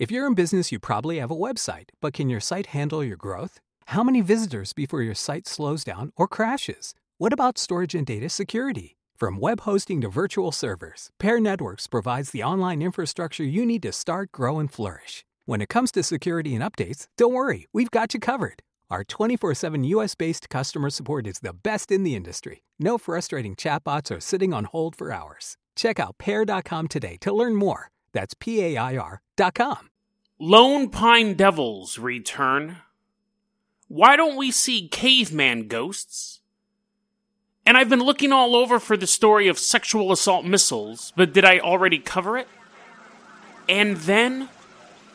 If you're in business, you probably have a website, but can your site handle your growth? How many visitors before your site slows down or crashes? What about storage and data security? From web hosting to virtual servers, Pair Networks provides the online infrastructure you need to start, grow, and flourish. When it comes to security and updates, don't worry, we've got you covered. Our 24 7 US based customer support is the best in the industry. No frustrating chatbots or sitting on hold for hours. Check out pair.com today to learn more. That's P A I R.com. Lone Pine Devils return. Why don't we see caveman ghosts? And I've been looking all over for the story of sexual assault missiles, but did I already cover it? And then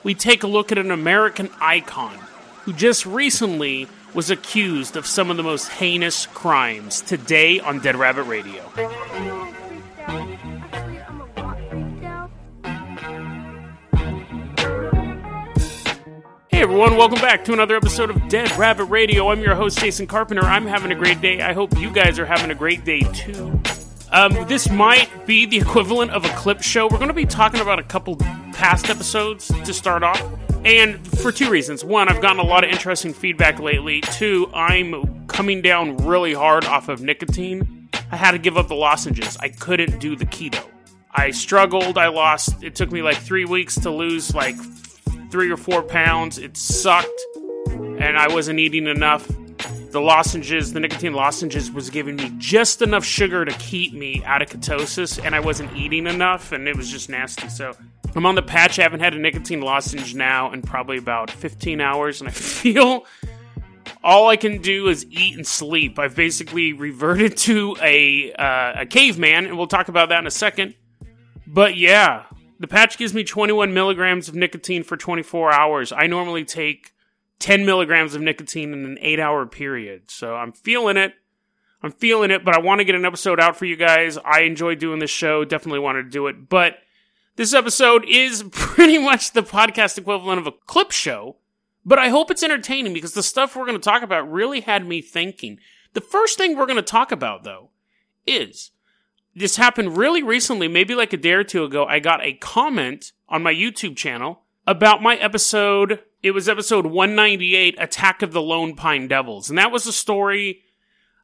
we take a look at an American icon who just recently was accused of some of the most heinous crimes today on Dead Rabbit Radio. Everyone, welcome back to another episode of Dead Rabbit Radio. I'm your host, Jason Carpenter. I'm having a great day. I hope you guys are having a great day too. Um, this might be the equivalent of a clip show. We're going to be talking about a couple past episodes to start off. And for two reasons. One, I've gotten a lot of interesting feedback lately. Two, I'm coming down really hard off of nicotine. I had to give up the lozenges. I couldn't do the keto. I struggled. I lost, it took me like three weeks to lose like three or four pounds. It sucked, and I wasn't eating enough. The lozenges, the nicotine lozenges, was giving me just enough sugar to keep me out of ketosis, and I wasn't eating enough, and it was just nasty. So I'm on the patch. I haven't had a nicotine lozenge now in probably about 15 hours, and I feel all I can do is eat and sleep. I've basically reverted to a uh, a caveman, and we'll talk about that in a second. But yeah, the patch gives me 21 milligrams of nicotine for 24 hours. I normally take 10 milligrams of nicotine in an eight hour period. So I'm feeling it. I'm feeling it, but I want to get an episode out for you guys. I enjoy doing this show. Definitely wanted to do it. But this episode is pretty much the podcast equivalent of a clip show. But I hope it's entertaining because the stuff we're going to talk about really had me thinking. The first thing we're going to talk about, though, is this happened really recently, maybe like a day or two ago. I got a comment on my YouTube channel about my episode. It was episode 198, Attack of the Lone Pine Devils. And that was a story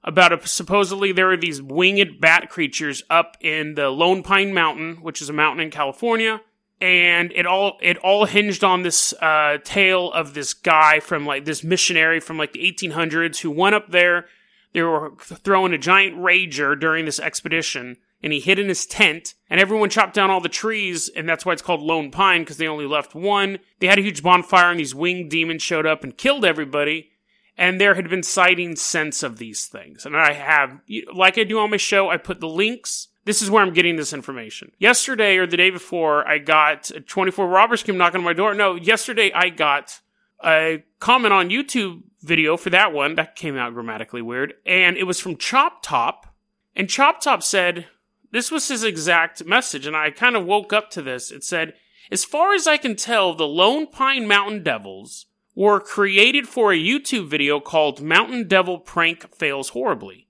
about a, supposedly there are these winged bat creatures up in the Lone Pine Mountain, which is a mountain in California. And it all it all hinged on this uh, tale of this guy from like this missionary from like the 1800s who went up there they were throwing a giant rager during this expedition, and he hid in his tent, and everyone chopped down all the trees, and that's why it's called Lone Pine, because they only left one. They had a huge bonfire, and these winged demons showed up and killed everybody. And there had been sightings since of these things. And I have, like I do on my show, I put the links this is where I'm getting this information. Yesterday or the day before, I got 24 robbers came knocking on my door. No, yesterday I got a comment on YouTube video for that one. That came out grammatically weird. And it was from Chop Top. And Chop Top said, this was his exact message. And I kind of woke up to this. It said, as far as I can tell, the Lone Pine Mountain Devils were created for a YouTube video called Mountain Devil Prank Fails Horribly.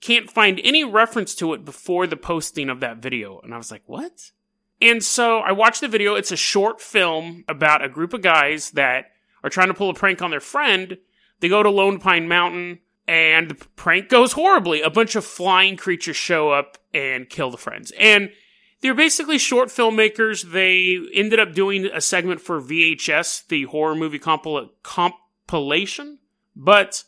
Can't find any reference to it before the posting of that video. And I was like, what? And so I watched the video. It's a short film about a group of guys that are trying to pull a prank on their friend they go to Lone Pine Mountain, and the prank goes horribly. A bunch of flying creatures show up and kill the friends. And they're basically short filmmakers. They ended up doing a segment for VHS, the horror movie compil- compilation. But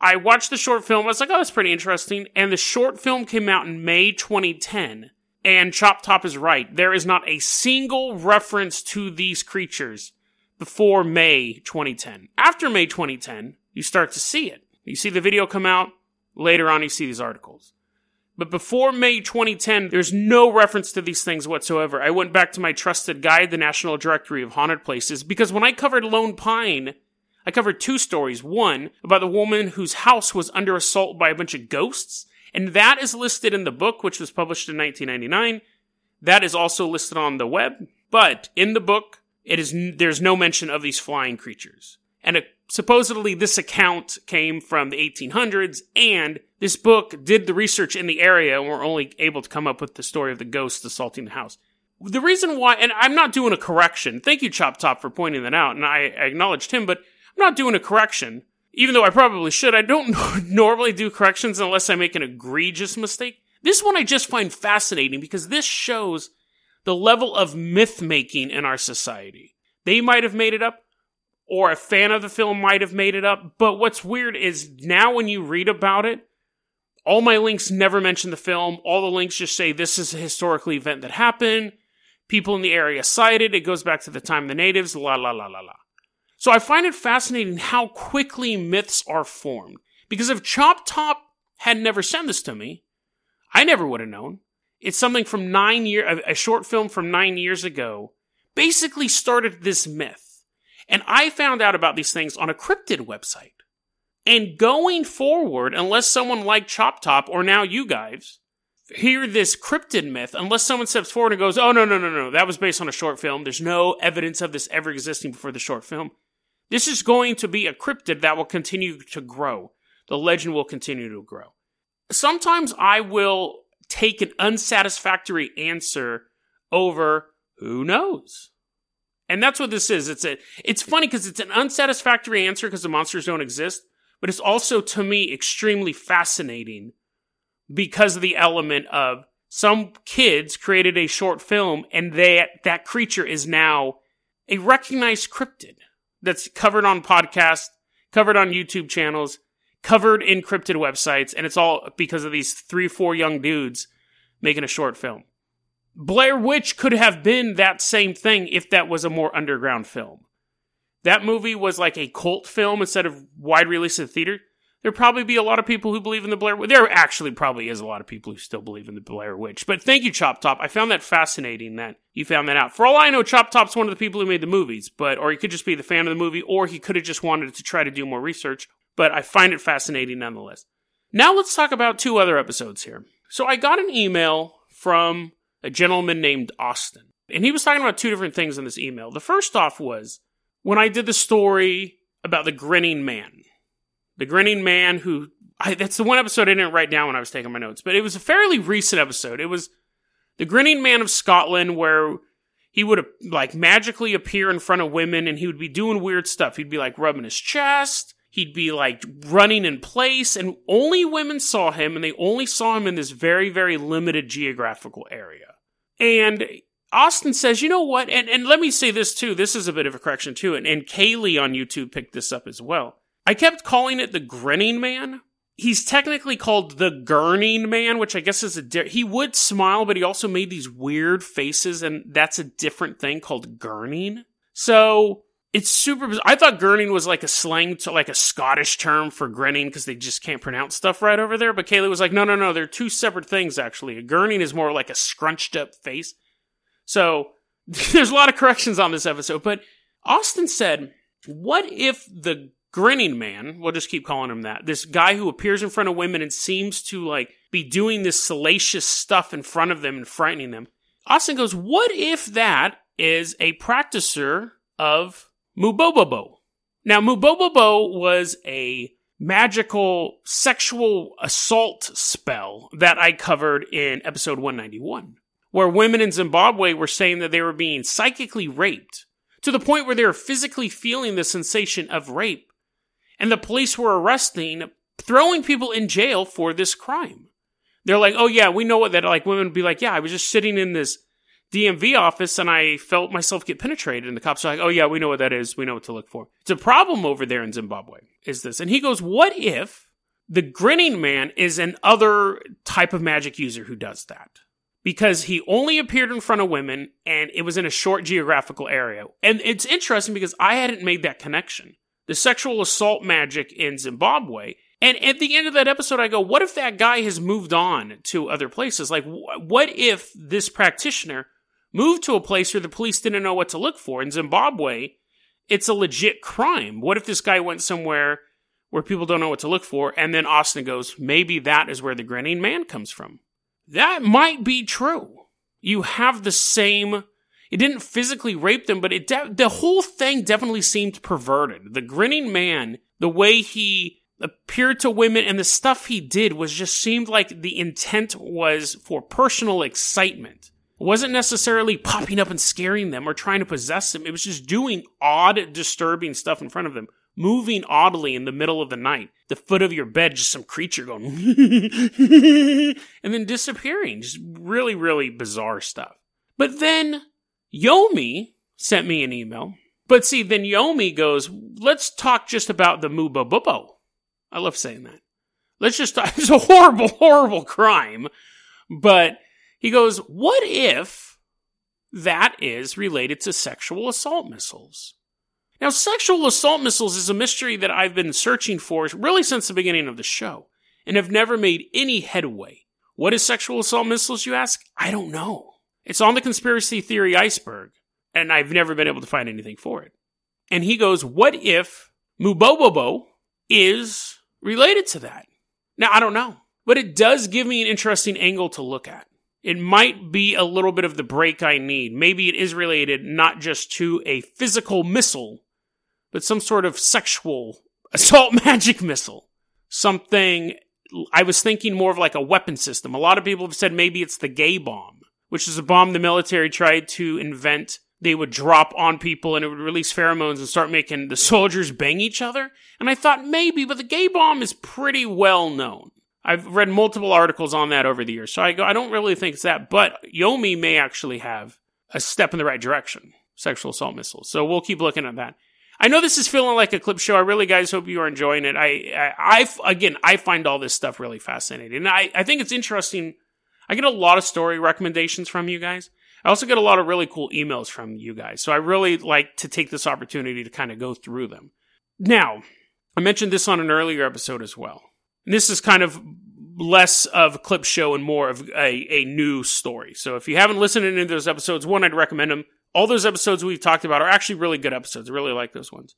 I watched the short film. I was like, oh, that's pretty interesting. And the short film came out in May 2010. And Chop Top is right. There is not a single reference to these creatures before May 2010. After May 2010, you start to see it. You see the video come out, later on you see these articles. But before May 2010, there's no reference to these things whatsoever. I went back to my trusted guide, the National Directory of Haunted Places, because when I covered Lone Pine, I covered two stories. One, about the woman whose house was under assault by a bunch of ghosts, and that is listed in the book, which was published in 1999. That is also listed on the web, but in the book, it is there's no mention of these flying creatures. And supposedly this account came from the 1800s, and this book did the research in the area and were only able to come up with the story of the ghosts assaulting the house. The reason why, and I'm not doing a correction. Thank you, Chop Top, for pointing that out, and I acknowledged him, but I'm not doing a correction. Even though I probably should, I don't normally do corrections unless I make an egregious mistake. This one I just find fascinating because this shows the level of myth making in our society. They might have made it up, or a fan of the film might have made it up, but what's weird is now when you read about it, all my links never mention the film. All the links just say this is a historical event that happened. People in the area sighted. It goes back to the time the natives. La la la la la. So I find it fascinating how quickly myths are formed. Because if Chop Top had never sent this to me, I never would have known. It's something from nine year, a short film from nine years ago, basically started this myth. And I found out about these things on a cryptid website. And going forward, unless someone like Chop Top or now you guys hear this cryptid myth, unless someone steps forward and goes, oh, no, no, no, no, that was based on a short film. There's no evidence of this ever existing before the short film. This is going to be a cryptid that will continue to grow. The legend will continue to grow. Sometimes I will take an unsatisfactory answer over who knows. And that's what this is. It's a, it's funny because it's an unsatisfactory answer because the monsters don't exist but it's also to me extremely fascinating because of the element of some kids created a short film and they, that creature is now a recognized cryptid that's covered on podcasts, covered on YouTube channels, covered in cryptid websites, and it's all because of these three, four young dudes making a short film. Blair Witch could have been that same thing if that was a more underground film that movie was like a cult film instead of wide release in the theater, there'd probably be a lot of people who believe in the Blair Witch. There actually probably is a lot of people who still believe in the Blair Witch. But thank you, Chop Top. I found that fascinating that you found that out. For all I know, Chop Top's one of the people who made the movies, but or he could just be the fan of the movie, or he could have just wanted to try to do more research. But I find it fascinating nonetheless. Now let's talk about two other episodes here. So I got an email from a gentleman named Austin. And he was talking about two different things in this email. The first off was when I did the story about the grinning man. The grinning man who I, that's the one episode I didn't write down when I was taking my notes, but it was a fairly recent episode. It was the grinning man of Scotland where he would like magically appear in front of women and he would be doing weird stuff. He'd be like rubbing his chest. He'd be like running in place and only women saw him and they only saw him in this very, very limited geographical area. And Austin says, you know what? And, and let me say this too. This is a bit of a correction too. And, and Kaylee on YouTube picked this up as well. I kept calling it the grinning man. He's technically called the gurning man, which I guess is a di- he would smile, but he also made these weird faces, and that's a different thing called gurning. So it's super. I thought gurning was like a slang to like a Scottish term for grinning because they just can't pronounce stuff right over there. But Kaylee was like, no, no, no, they're two separate things actually. A gurning is more like a scrunched up face. So there's a lot of corrections on this episode, but Austin said, What if the grinning man, we'll just keep calling him that, this guy who appears in front of women and seems to like be doing this salacious stuff in front of them and frightening them? Austin goes, What if that is a practicer of Mubobobo? Now, Mubobobo was a magical sexual assault spell that I covered in episode 191 where women in Zimbabwe were saying that they were being psychically raped to the point where they were physically feeling the sensation of rape. And the police were arresting, throwing people in jail for this crime. They're like, oh yeah, we know what that, like women would be like, yeah, I was just sitting in this DMV office and I felt myself get penetrated. And the cops are like, oh yeah, we know what that is. We know what to look for. It's a problem over there in Zimbabwe, is this. And he goes, what if the grinning man is an other type of magic user who does that? because he only appeared in front of women and it was in a short geographical area. And it's interesting because I hadn't made that connection. The sexual assault magic in Zimbabwe. And at the end of that episode, I go, what if that guy has moved on to other places? Like, what if this practitioner moved to a place where the police didn't know what to look for? In Zimbabwe, it's a legit crime. What if this guy went somewhere where people don't know what to look for? And then Austin goes, maybe that is where the grinning man comes from. That might be true. You have the same. It didn't physically rape them, but it de- the whole thing definitely seemed perverted. The grinning man, the way he appeared to women and the stuff he did was just seemed like the intent was for personal excitement. Wasn't necessarily popping up and scaring them or trying to possess them. It was just doing odd, disturbing stuff in front of them, moving oddly in the middle of the night. The foot of your bed, just some creature going, and then disappearing. Just really, really bizarre stuff. But then Yomi sent me an email. But see, then Yomi goes, let's talk just about the Mubobobo. I love saying that. Let's just talk. It's a horrible, horrible crime. But he goes, What if that is related to sexual assault missiles? Now, sexual assault missiles is a mystery that I've been searching for really since the beginning of the show and have never made any headway. What is sexual assault missiles, you ask? I don't know. It's on the conspiracy theory iceberg, and I've never been able to find anything for it. And he goes, What if Mubobobo is related to that? Now, I don't know, but it does give me an interesting angle to look at it might be a little bit of the break I need. Maybe it is related not just to a physical missile, but some sort of sexual assault magic missile. Something I was thinking more of like a weapon system. A lot of people have said maybe it's the gay bomb, which is a bomb the military tried to invent. They would drop on people and it would release pheromones and start making the soldiers bang each other. And I thought maybe, but the gay bomb is pretty well known. I've read multiple articles on that over the years. So I go, I don't really think it's that, but Yomi may actually have a step in the right direction. Sexual assault missiles. So we'll keep looking at that. I know this is feeling like a clip show. I really, guys, hope you are enjoying it. I, I, I again, I find all this stuff really fascinating. And I, I think it's interesting. I get a lot of story recommendations from you guys. I also get a lot of really cool emails from you guys. So I really like to take this opportunity to kind of go through them. Now, I mentioned this on an earlier episode as well. This is kind of less of a clip show and more of a, a new story. So if you haven't listened to any of those episodes, one, I'd recommend them. All those episodes we've talked about are actually really good episodes. I really like those ones.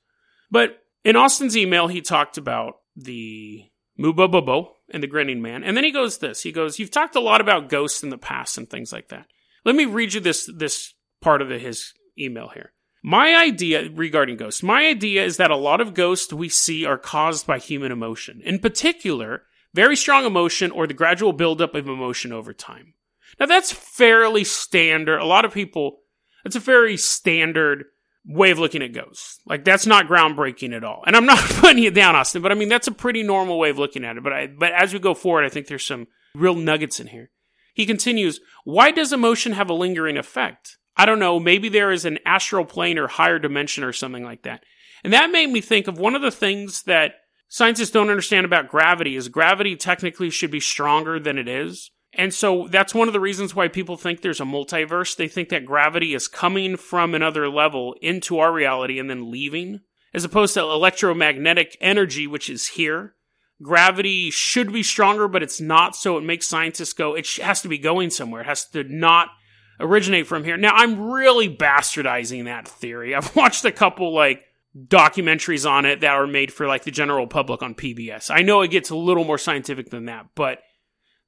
But in Austin's email, he talked about the Mubobobo and the Grinning Man. And then he goes this. He goes, You've talked a lot about ghosts in the past and things like that. Let me read you this this part of the, his email here. My idea regarding ghosts, my idea is that a lot of ghosts we see are caused by human emotion. In particular, very strong emotion or the gradual buildup of emotion over time. Now that's fairly standard. A lot of people, that's a very standard way of looking at ghosts. Like that's not groundbreaking at all. And I'm not putting it down, Austin, but I mean that's a pretty normal way of looking at it. But I, but as we go forward, I think there's some real nuggets in here. He continues, why does emotion have a lingering effect? I don't know, maybe there is an astral plane or higher dimension or something like that. And that made me think of one of the things that scientists don't understand about gravity is gravity technically should be stronger than it is. And so that's one of the reasons why people think there's a multiverse. They think that gravity is coming from another level into our reality and then leaving, as opposed to electromagnetic energy, which is here. Gravity should be stronger, but it's not. So it makes scientists go, it has to be going somewhere. It has to not originate from here. Now, I'm really bastardizing that theory. I've watched a couple like documentaries on it that are made for like the general public on PBS. I know it gets a little more scientific than that, but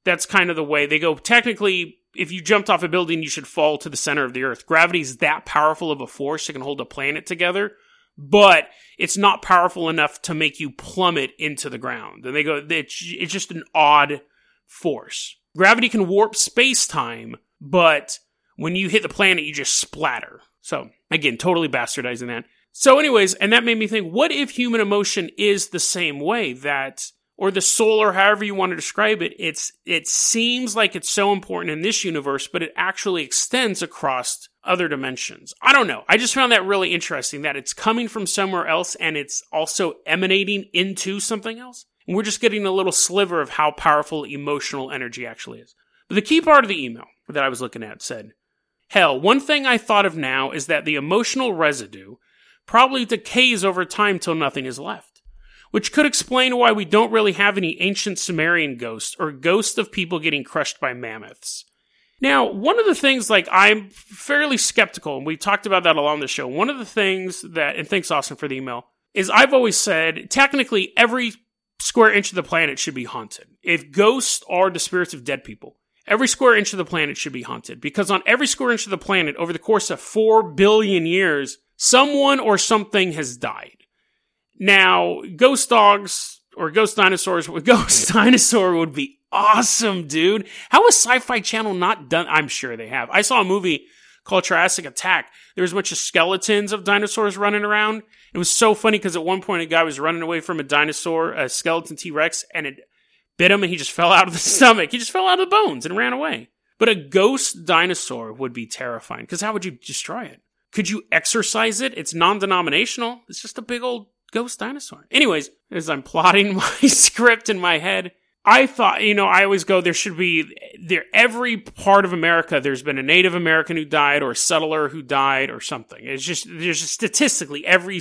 that's kind of the way they go. Technically, if you jumped off a building, you should fall to the center of the earth. Gravity is that powerful of a force that can hold a planet together, but it's not powerful enough to make you plummet into the ground. And they go, it's, it's just an odd force. Gravity can warp space time, but when you hit the planet, you just splatter. So, again, totally bastardizing that. So, anyways, and that made me think what if human emotion is the same way that, or the soul, or however you want to describe it, it's, it seems like it's so important in this universe, but it actually extends across other dimensions. I don't know. I just found that really interesting that it's coming from somewhere else and it's also emanating into something else. And we're just getting a little sliver of how powerful emotional energy actually is. But the key part of the email that I was looking at said, Hell, one thing I thought of now is that the emotional residue probably decays over time till nothing is left, which could explain why we don't really have any ancient Sumerian ghosts or ghosts of people getting crushed by mammoths. Now, one of the things, like, I'm fairly skeptical, and we talked about that along the show. One of the things that, and thanks, Austin, for the email, is I've always said technically every square inch of the planet should be haunted. If ghosts are the spirits of dead people, Every square inch of the planet should be haunted because on every square inch of the planet, over the course of 4 billion years, someone or something has died. Now, ghost dogs or ghost dinosaurs, ghost dinosaur would be awesome, dude. How has Sci Fi Channel not done? I'm sure they have. I saw a movie called Jurassic Attack. There was a bunch of skeletons of dinosaurs running around. It was so funny because at one point a guy was running away from a dinosaur, a skeleton T Rex, and it bit him and he just fell out of the stomach. He just fell out of the bones and ran away. But a ghost dinosaur would be terrifying because how would you destroy it? Could you exorcise it? It's non denominational. It's just a big old ghost dinosaur. Anyways, as I'm plotting my script in my head, I thought, you know, I always go, there should be, there, every part of America, there's been a Native American who died or a settler who died or something. It's just, there's just statistically every,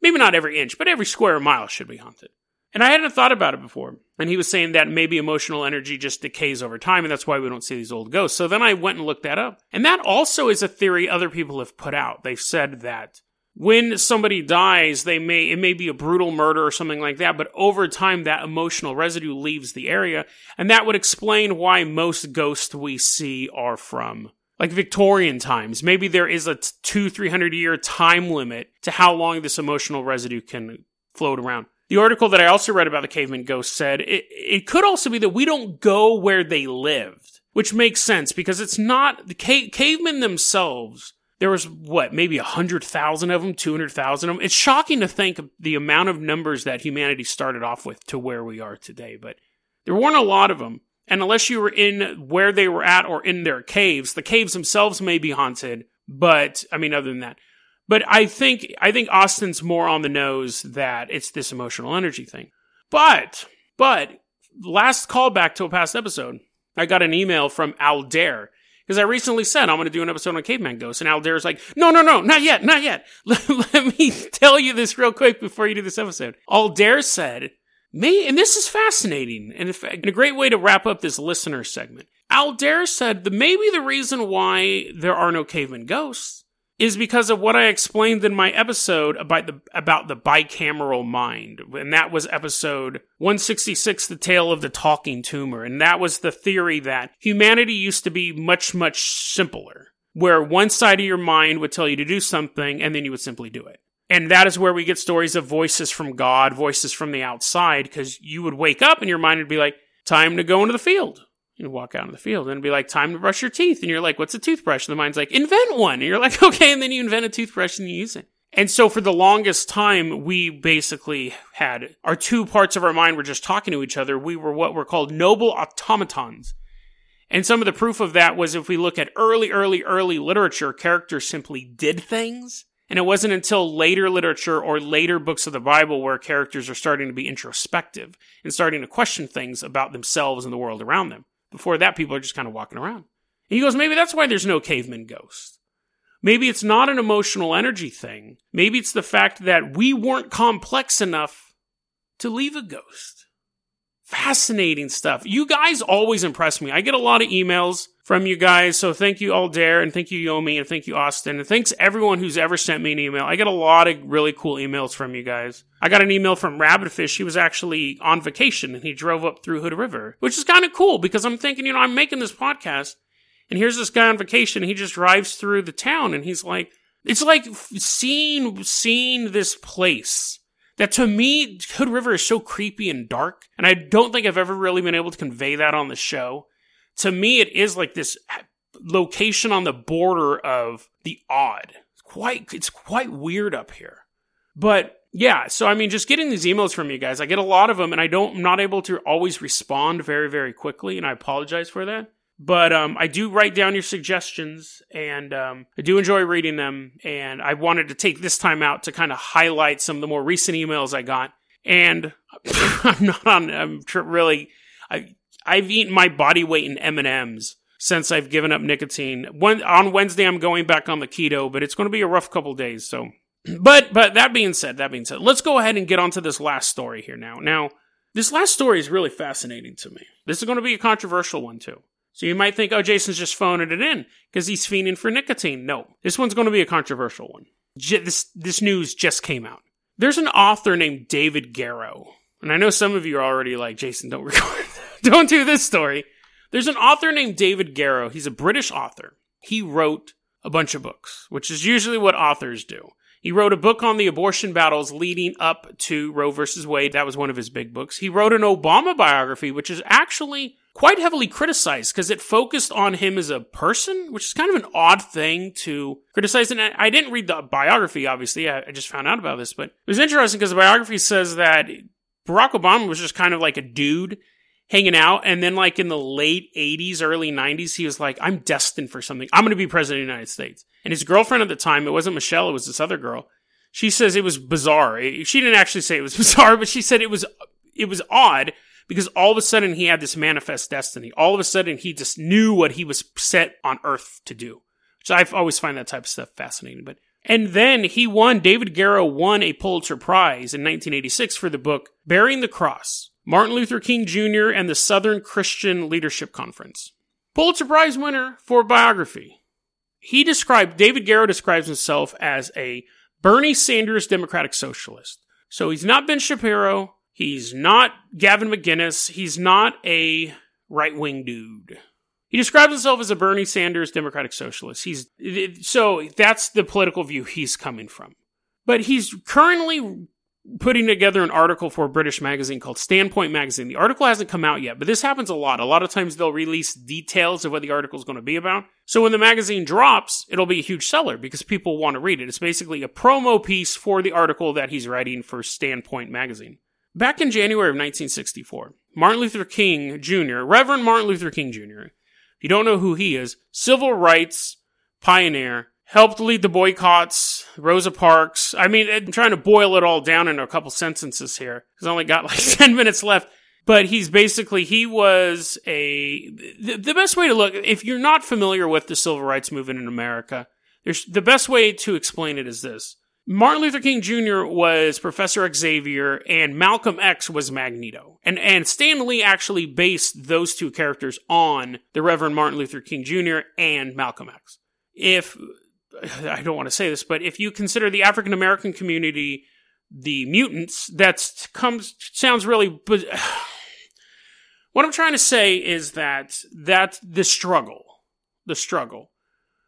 maybe not every inch, but every square mile should be haunted. And I hadn't thought about it before. And he was saying that maybe emotional energy just decays over time, and that's why we don't see these old ghosts. So then I went and looked that up. And that also is a theory other people have put out. They've said that when somebody dies, they may it may be a brutal murder or something like that, but over time that emotional residue leaves the area, and that would explain why most ghosts we see are from like Victorian times. Maybe there is a two, three hundred year time limit to how long this emotional residue can float around. The article that I also read about the caveman ghost said it, it could also be that we don't go where they lived, which makes sense because it's not the ca- cavemen themselves. There was what, maybe 100,000 of them, 200,000 of them. It's shocking to think the amount of numbers that humanity started off with to where we are today, but there weren't a lot of them. And unless you were in where they were at or in their caves, the caves themselves may be haunted, but I mean, other than that, but I think I think Austin's more on the nose that it's this emotional energy thing. But but last callback to a past episode, I got an email from Aldair because I recently said I'm going to do an episode on caveman ghosts, and Aldair's like, no, no, no, not yet, not yet. Let me tell you this real quick before you do this episode. Aldair said, me, and this is fascinating, and a great way to wrap up this listener segment. Aldair said that maybe the reason why there are no caveman ghosts is because of what I explained in my episode about the about the bicameral mind. And that was episode 166 The Tale of the Talking Tumor. And that was the theory that humanity used to be much much simpler, where one side of your mind would tell you to do something and then you would simply do it. And that is where we get stories of voices from God, voices from the outside because you would wake up and your mind would be like, "Time to go into the field." You walk out in the field and be like, time to brush your teeth. And you're like, what's a toothbrush? And the mind's like, invent one. And you're like, okay. And then you invent a toothbrush and you use it. And so for the longest time, we basically had our two parts of our mind were just talking to each other. We were what were called noble automatons. And some of the proof of that was if we look at early, early, early literature, characters simply did things. And it wasn't until later literature or later books of the Bible where characters are starting to be introspective and starting to question things about themselves and the world around them. Before that, people are just kind of walking around. And he goes, maybe that's why there's no caveman ghost. Maybe it's not an emotional energy thing. Maybe it's the fact that we weren't complex enough to leave a ghost. Fascinating stuff. You guys always impress me. I get a lot of emails from you guys. So thank you, Aldair, and thank you, Yomi, and thank you, Austin, and thanks everyone who's ever sent me an email. I get a lot of really cool emails from you guys. I got an email from Rabbitfish. He was actually on vacation and he drove up through Hood River, which is kind of cool because I'm thinking, you know, I'm making this podcast and here's this guy on vacation. He just drives through the town and he's like, it's like seeing, seeing this place that to me, Hood River is so creepy and dark. And I don't think I've ever really been able to convey that on the show to me, it is like this location on the border of the odd. It's quite, it's quite weird up here. But yeah, so I mean, just getting these emails from you guys, I get a lot of them, and I don't, I'm not able to always respond very, very quickly, and I apologize for that. But um, I do write down your suggestions, and um, I do enjoy reading them. And I wanted to take this time out to kind of highlight some of the more recent emails I got. And I'm not on. I'm tr- really. I I've eaten my body weight in M and M's since I've given up nicotine. One on Wednesday, I'm going back on the keto, but it's going to be a rough couple days. So, but but that being said, that being said, let's go ahead and get on to this last story here now. Now, this last story is really fascinating to me. This is going to be a controversial one too. So you might think, oh, Jason's just phoning it in because he's fiending for nicotine. No, this one's going to be a controversial one. J- this this news just came out. There's an author named David Garrow, and I know some of you are already like, Jason, don't record don't do this story. There's an author named David Garrow. He's a British author. He wrote a bunch of books, which is usually what authors do. He wrote a book on the abortion battles leading up to Roe versus Wade. That was one of his big books. He wrote an Obama biography, which is actually quite heavily criticized because it focused on him as a person, which is kind of an odd thing to criticize. And I didn't read the biography, obviously. I just found out about this, but it was interesting because the biography says that Barack Obama was just kind of like a dude hanging out. And then, like in the late 80s, early 90s, he was like, I'm destined for something. I'm going to be president of the United States. And his girlfriend at the time, it wasn't Michelle, it was this other girl. She says it was bizarre. She didn't actually say it was bizarre, but she said it was, it was odd because all of a sudden he had this manifest destiny. All of a sudden he just knew what he was set on earth to do. Which I always find that type of stuff fascinating. But and then he won, David Garrow won a Pulitzer Prize in 1986 for the book Bearing the Cross Martin Luther King Jr. and the Southern Christian Leadership Conference. Pulitzer Prize winner for biography. He described, David Garrow describes himself as a Bernie Sanders Democratic Socialist. So he's not Ben Shapiro. He's not Gavin McInnes. He's not a right wing dude. He describes himself as a Bernie Sanders Democratic Socialist. He's so that's the political view he's coming from. But he's currently putting together an article for a British magazine called Standpoint Magazine. The article hasn't come out yet, but this happens a lot. A lot of times they'll release details of what the article is going to be about. So when the magazine drops, it'll be a huge seller because people want to read it. It's basically a promo piece for the article that he's writing for Standpoint Magazine. Back in January of 1964, Martin Luther King Jr., Reverend Martin Luther King Jr., if you don't know who he is, civil rights pioneer, helped lead the boycotts, Rosa Parks. I mean, I'm trying to boil it all down in a couple sentences here because only got like 10 minutes left. But he's basically, he was a, the, the best way to look, if you're not familiar with the civil rights movement in America, there's, the best way to explain it is this. Martin Luther King Jr. was Professor Xavier and Malcolm X was Magneto. And, and Stan Lee actually based those two characters on the Reverend Martin Luther King Jr. and Malcolm X. If I don't want to say this, but if you consider the African American community the mutants, that comes sounds really. But what I'm trying to say is that that the struggle, the struggle,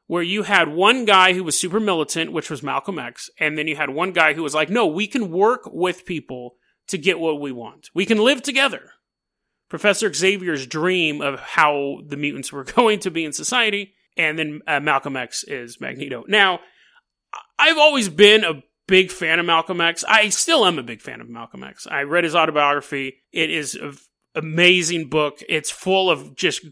where you had one guy who was super militant, which was Malcolm X, and then you had one guy who was like, "No, we can work with people to get what we want. We can live together." Professor Xavier's dream of how the mutants were going to be in society and then uh, Malcolm X is Magneto. Now, I've always been a big fan of Malcolm X. I still am a big fan of Malcolm X. I read his autobiography. It is an amazing book. It's full of just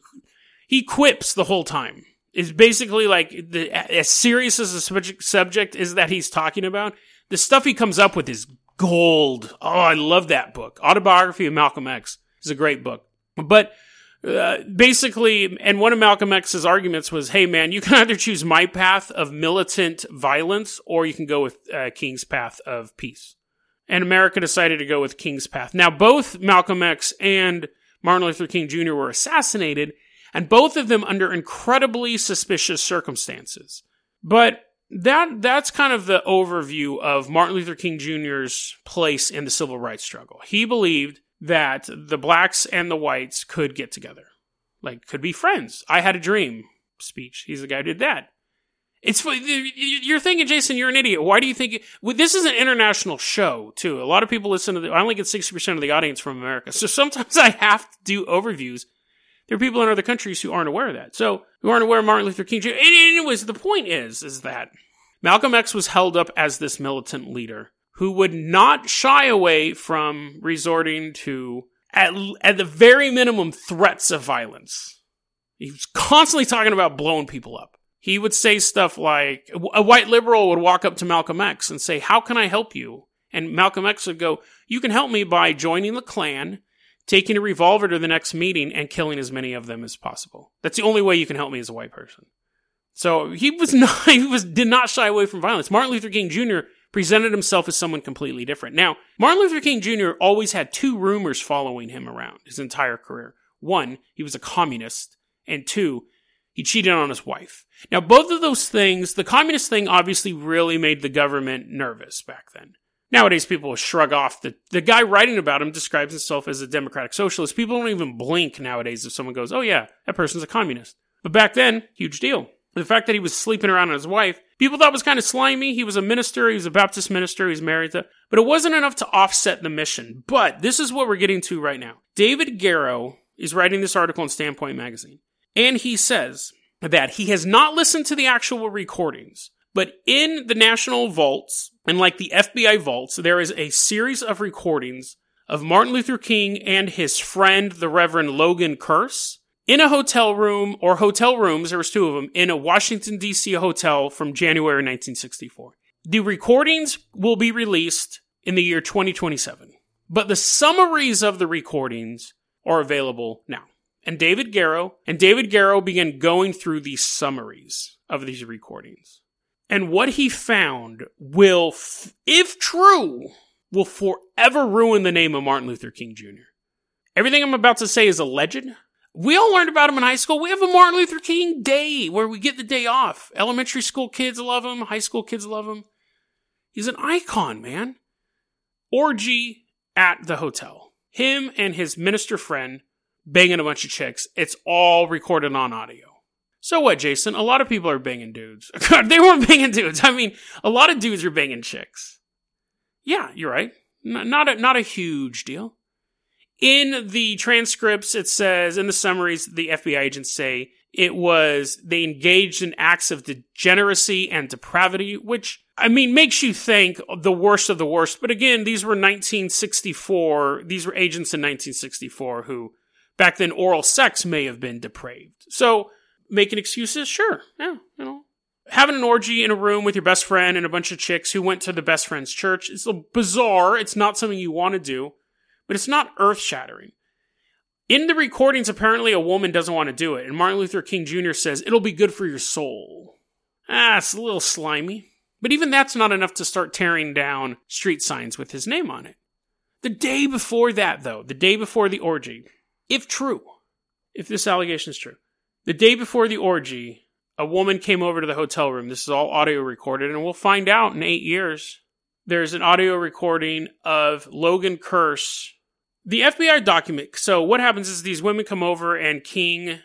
he quips the whole time. It's basically like the as serious as the subject, subject is that he's talking about. The stuff he comes up with is gold. Oh, I love that book. Autobiography of Malcolm X is a great book. But uh, basically, and one of Malcolm X's arguments was, "Hey, man, you can either choose my path of militant violence, or you can go with uh, King's path of peace." And America decided to go with King's path. Now, both Malcolm X and Martin Luther King Jr. were assassinated, and both of them under incredibly suspicious circumstances. But that that's kind of the overview of Martin Luther King Jr.'s place in the civil rights struggle. He believed that the blacks and the whites could get together. Like, could be friends. I had a dream speech. He's the guy who did that. It's you're thinking, Jason, you're an idiot. Why do you think this is an international show too? A lot of people listen to. The, I only get sixty percent of the audience from America, so sometimes I have to do overviews. There are people in other countries who aren't aware of that, so who aren't aware of Martin Luther King Jr. Anyways, the point is, is that Malcolm X was held up as this militant leader who would not shy away from resorting to, at, at the very minimum, threats of violence. He was constantly talking about blowing people up. He would say stuff like, a white liberal would walk up to Malcolm X and say, How can I help you? And Malcolm X would go, You can help me by joining the Klan, taking a revolver to the next meeting, and killing as many of them as possible. That's the only way you can help me as a white person. So he was not, he was, did not shy away from violence. Martin Luther King Jr presented himself as someone completely different. Now, Martin Luther King Jr. always had two rumors following him around his entire career. One, he was a communist, and two, he cheated on his wife. Now, both of those things, the communist thing obviously really made the government nervous back then. Nowadays, people will shrug off. The, the guy writing about him describes himself as a democratic socialist. People don't even blink nowadays if someone goes, oh, yeah, that person's a communist. But back then, huge deal. The fact that he was sleeping around with his wife, people thought was kind of slimy. He was a minister, he was a Baptist minister, he was married to, but it wasn't enough to offset the mission. But this is what we're getting to right now. David Garrow is writing this article in Standpoint magazine, and he says that he has not listened to the actual recordings, but in the national vaults and like the FBI vaults, there is a series of recordings of Martin Luther King and his friend, the Reverend Logan Kearse, in a hotel room or hotel rooms, there was two of them, in a Washington, D.C. hotel from January 1964. The recordings will be released in the year 2027, but the summaries of the recordings are available now. And David Garrow and David Garrow began going through these summaries of these recordings. And what he found will, if true, will forever ruin the name of Martin Luther King Jr. Everything I'm about to say is alleged. We all learned about him in high school. We have a Martin Luther King Day where we get the day off. Elementary school kids love him. High school kids love him. He's an icon, man. Orgy at the hotel. Him and his minister friend banging a bunch of chicks. It's all recorded on audio. So what, Jason? A lot of people are banging dudes. they weren't banging dudes. I mean, a lot of dudes are banging chicks. Yeah, you're right. N- not a, not a huge deal. In the transcripts, it says, in the summaries, the FBI agents say it was, they engaged in acts of degeneracy and depravity, which, I mean, makes you think the worst of the worst. But again, these were 1964, these were agents in 1964 who, back then, oral sex may have been depraved. So, making excuses? Sure. Yeah, you know. Having an orgy in a room with your best friend and a bunch of chicks who went to the best friend's church, it's bizarre. It's not something you want to do but it's not earth shattering. In the recordings, apparently a woman doesn't want to do it, and Martin Luther King Jr. says, It'll be good for your soul. Ah, it's a little slimy. But even that's not enough to start tearing down street signs with his name on it. The day before that, though, the day before the orgy, if true, if this allegation is true, the day before the orgy, a woman came over to the hotel room. This is all audio recorded, and we'll find out in eight years. There's an audio recording of Logan Kearse the FBI document. So what happens is these women come over and King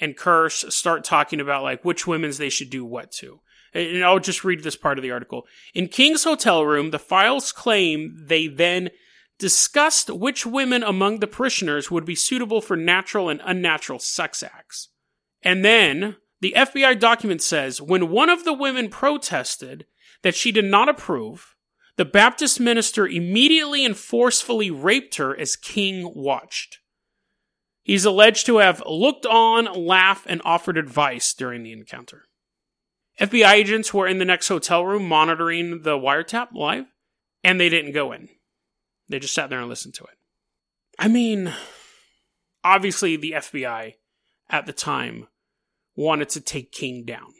and Kearse start talking about like which women's they should do what to. And I'll just read this part of the article. In King's hotel room, the files claim they then discussed which women among the parishioners would be suitable for natural and unnatural sex acts. And then the FBI document says when one of the women protested that she did not approve, the Baptist minister immediately and forcefully raped her as King watched. He's alleged to have looked on, laughed, and offered advice during the encounter. FBI agents were in the next hotel room monitoring the wiretap live, and they didn't go in. They just sat there and listened to it. I mean, obviously, the FBI at the time wanted to take King down.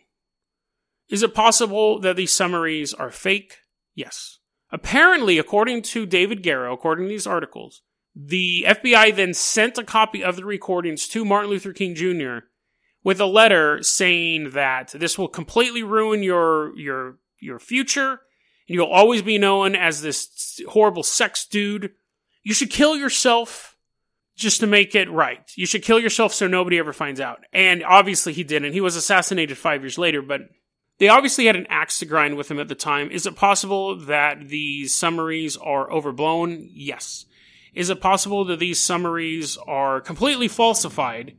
Is it possible that these summaries are fake? Yes. Apparently, according to David Garrow, according to these articles, the FBI then sent a copy of the recordings to Martin Luther King Jr. with a letter saying that this will completely ruin your your your future and you'll always be known as this horrible sex dude. You should kill yourself just to make it right. You should kill yourself so nobody ever finds out. And obviously he didn't. He was assassinated 5 years later, but they obviously had an axe to grind with him at the time. Is it possible that these summaries are overblown? Yes. Is it possible that these summaries are completely falsified,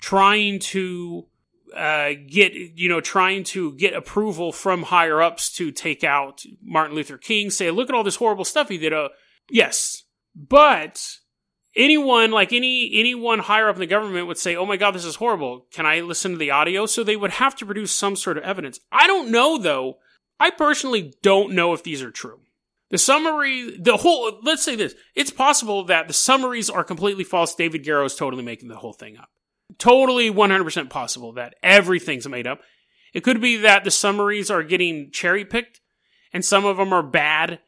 trying to uh, get, you know, trying to get approval from higher ups to take out Martin Luther King, say, look at all this horrible stuff he did? Uh, yes. But anyone like any anyone higher up in the government would say, "Oh my god, this is horrible. Can I listen to the audio?" So they would have to produce some sort of evidence. I don't know though. I personally don't know if these are true. The summary, the whole, let's say this. It's possible that the summaries are completely false. David Garrow is totally making the whole thing up. Totally 100% possible that everything's made up. It could be that the summaries are getting cherry picked and some of them are bad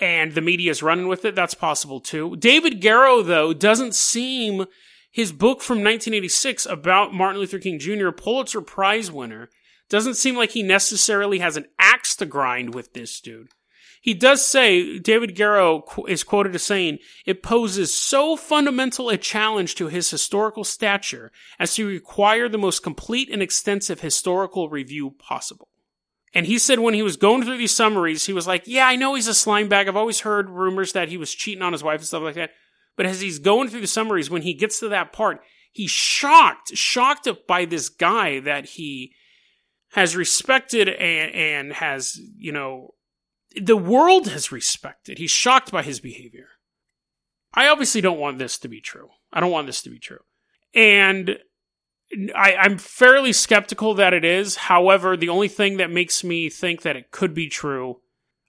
and the media is running with it. That's possible too. David Garrow, though, doesn't seem his book from 1986 about Martin Luther King Jr., Pulitzer Prize winner, doesn't seem like he necessarily has an axe to grind with this dude. He does say, David Garrow is quoted as saying, it poses so fundamental a challenge to his historical stature as to require the most complete and extensive historical review possible. And he said when he was going through these summaries, he was like, yeah, I know he's a slime bag. I've always heard rumors that he was cheating on his wife and stuff like that. But as he's going through the summaries, when he gets to that part, he's shocked, shocked by this guy that he has respected and, and has, you know, the world has respected. He's shocked by his behavior. I obviously don't want this to be true. I don't want this to be true. And I, I'm fairly skeptical that it is. However, the only thing that makes me think that it could be true,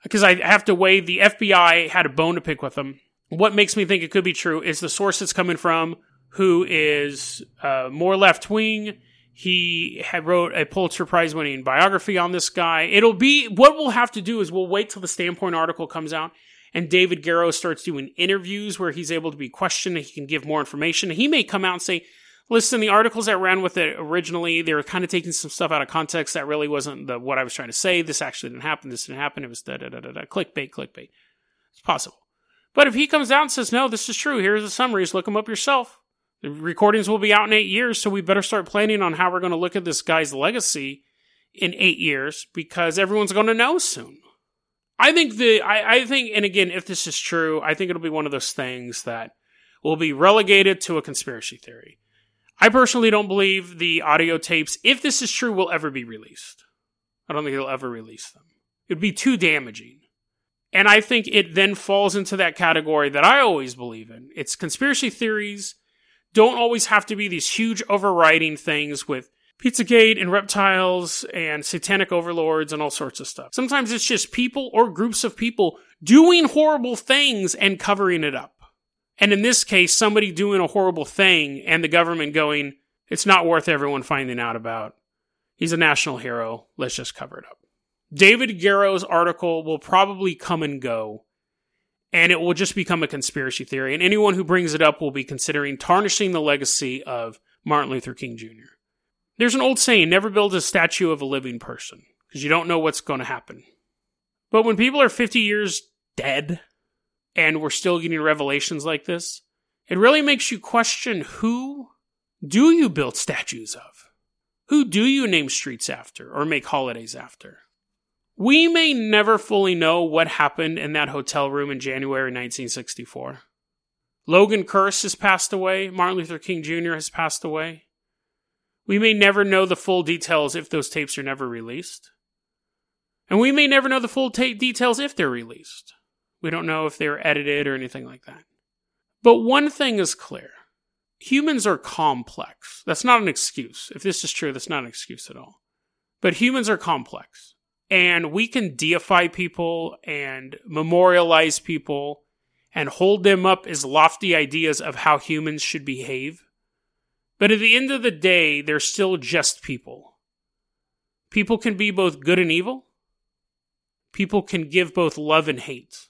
because I have to weigh the FBI had a bone to pick with them. What makes me think it could be true is the source it's coming from, who is uh, more left wing. He had wrote a Pulitzer Prize winning biography on this guy. It'll be what we'll have to do is we'll wait till the Standpoint article comes out and David Garrow starts doing interviews where he's able to be questioned and he can give more information. He may come out and say, listen, the articles that ran with it originally, they were kind of taking some stuff out of context that really wasn't the, what I was trying to say. This actually didn't happen. This didn't happen. It was da da da da da. Clickbait, clickbait. It's possible. But if he comes out and says, no, this is true, here's the summaries, look them up yourself. The recordings will be out in eight years, so we better start planning on how we're going to look at this guy's legacy in eight years because everyone's going to know soon. I think the I, I think and again, if this is true, I think it'll be one of those things that will be relegated to a conspiracy theory. I personally don't believe the audio tapes, if this is true, will ever be released. I don't think they'll ever release them. It'd be too damaging. And I think it then falls into that category that I always believe in. It's conspiracy theories don't always have to be these huge overriding things with Pizzagate and reptiles and satanic overlords and all sorts of stuff. Sometimes it's just people or groups of people doing horrible things and covering it up. And in this case, somebody doing a horrible thing and the government going, it's not worth everyone finding out about. He's a national hero. Let's just cover it up. David Garrow's article will probably come and go, and it will just become a conspiracy theory. And anyone who brings it up will be considering tarnishing the legacy of Martin Luther King Jr. There's an old saying never build a statue of a living person because you don't know what's going to happen. But when people are 50 years dead, and we're still getting revelations like this, it really makes you question who do you build statues of? Who do you name streets after or make holidays after? We may never fully know what happened in that hotel room in January 1964. Logan Kearse has passed away. Martin Luther King Jr. has passed away. We may never know the full details if those tapes are never released. And we may never know the full ta- details if they're released. We don't know if they were edited or anything like that. But one thing is clear humans are complex. That's not an excuse. If this is true, that's not an excuse at all. But humans are complex. And we can deify people and memorialize people and hold them up as lofty ideas of how humans should behave. But at the end of the day, they're still just people. People can be both good and evil. People can give both love and hate.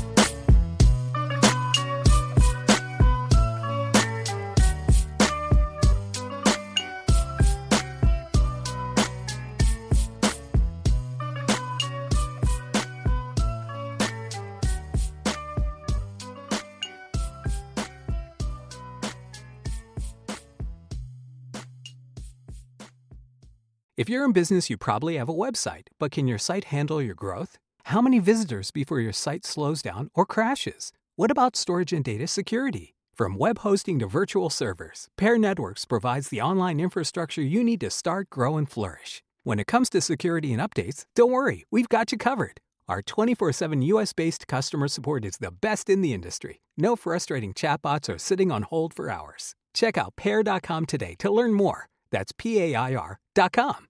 If you're in business, you probably have a website, but can your site handle your growth? How many visitors before your site slows down or crashes? What about storage and data security? From web hosting to virtual servers, Pair Networks provides the online infrastructure you need to start, grow, and flourish. When it comes to security and updates, don't worry, we've got you covered. Our 24 7 US based customer support is the best in the industry. No frustrating chatbots or sitting on hold for hours. Check out pair.com today to learn more. That's P A I R.com.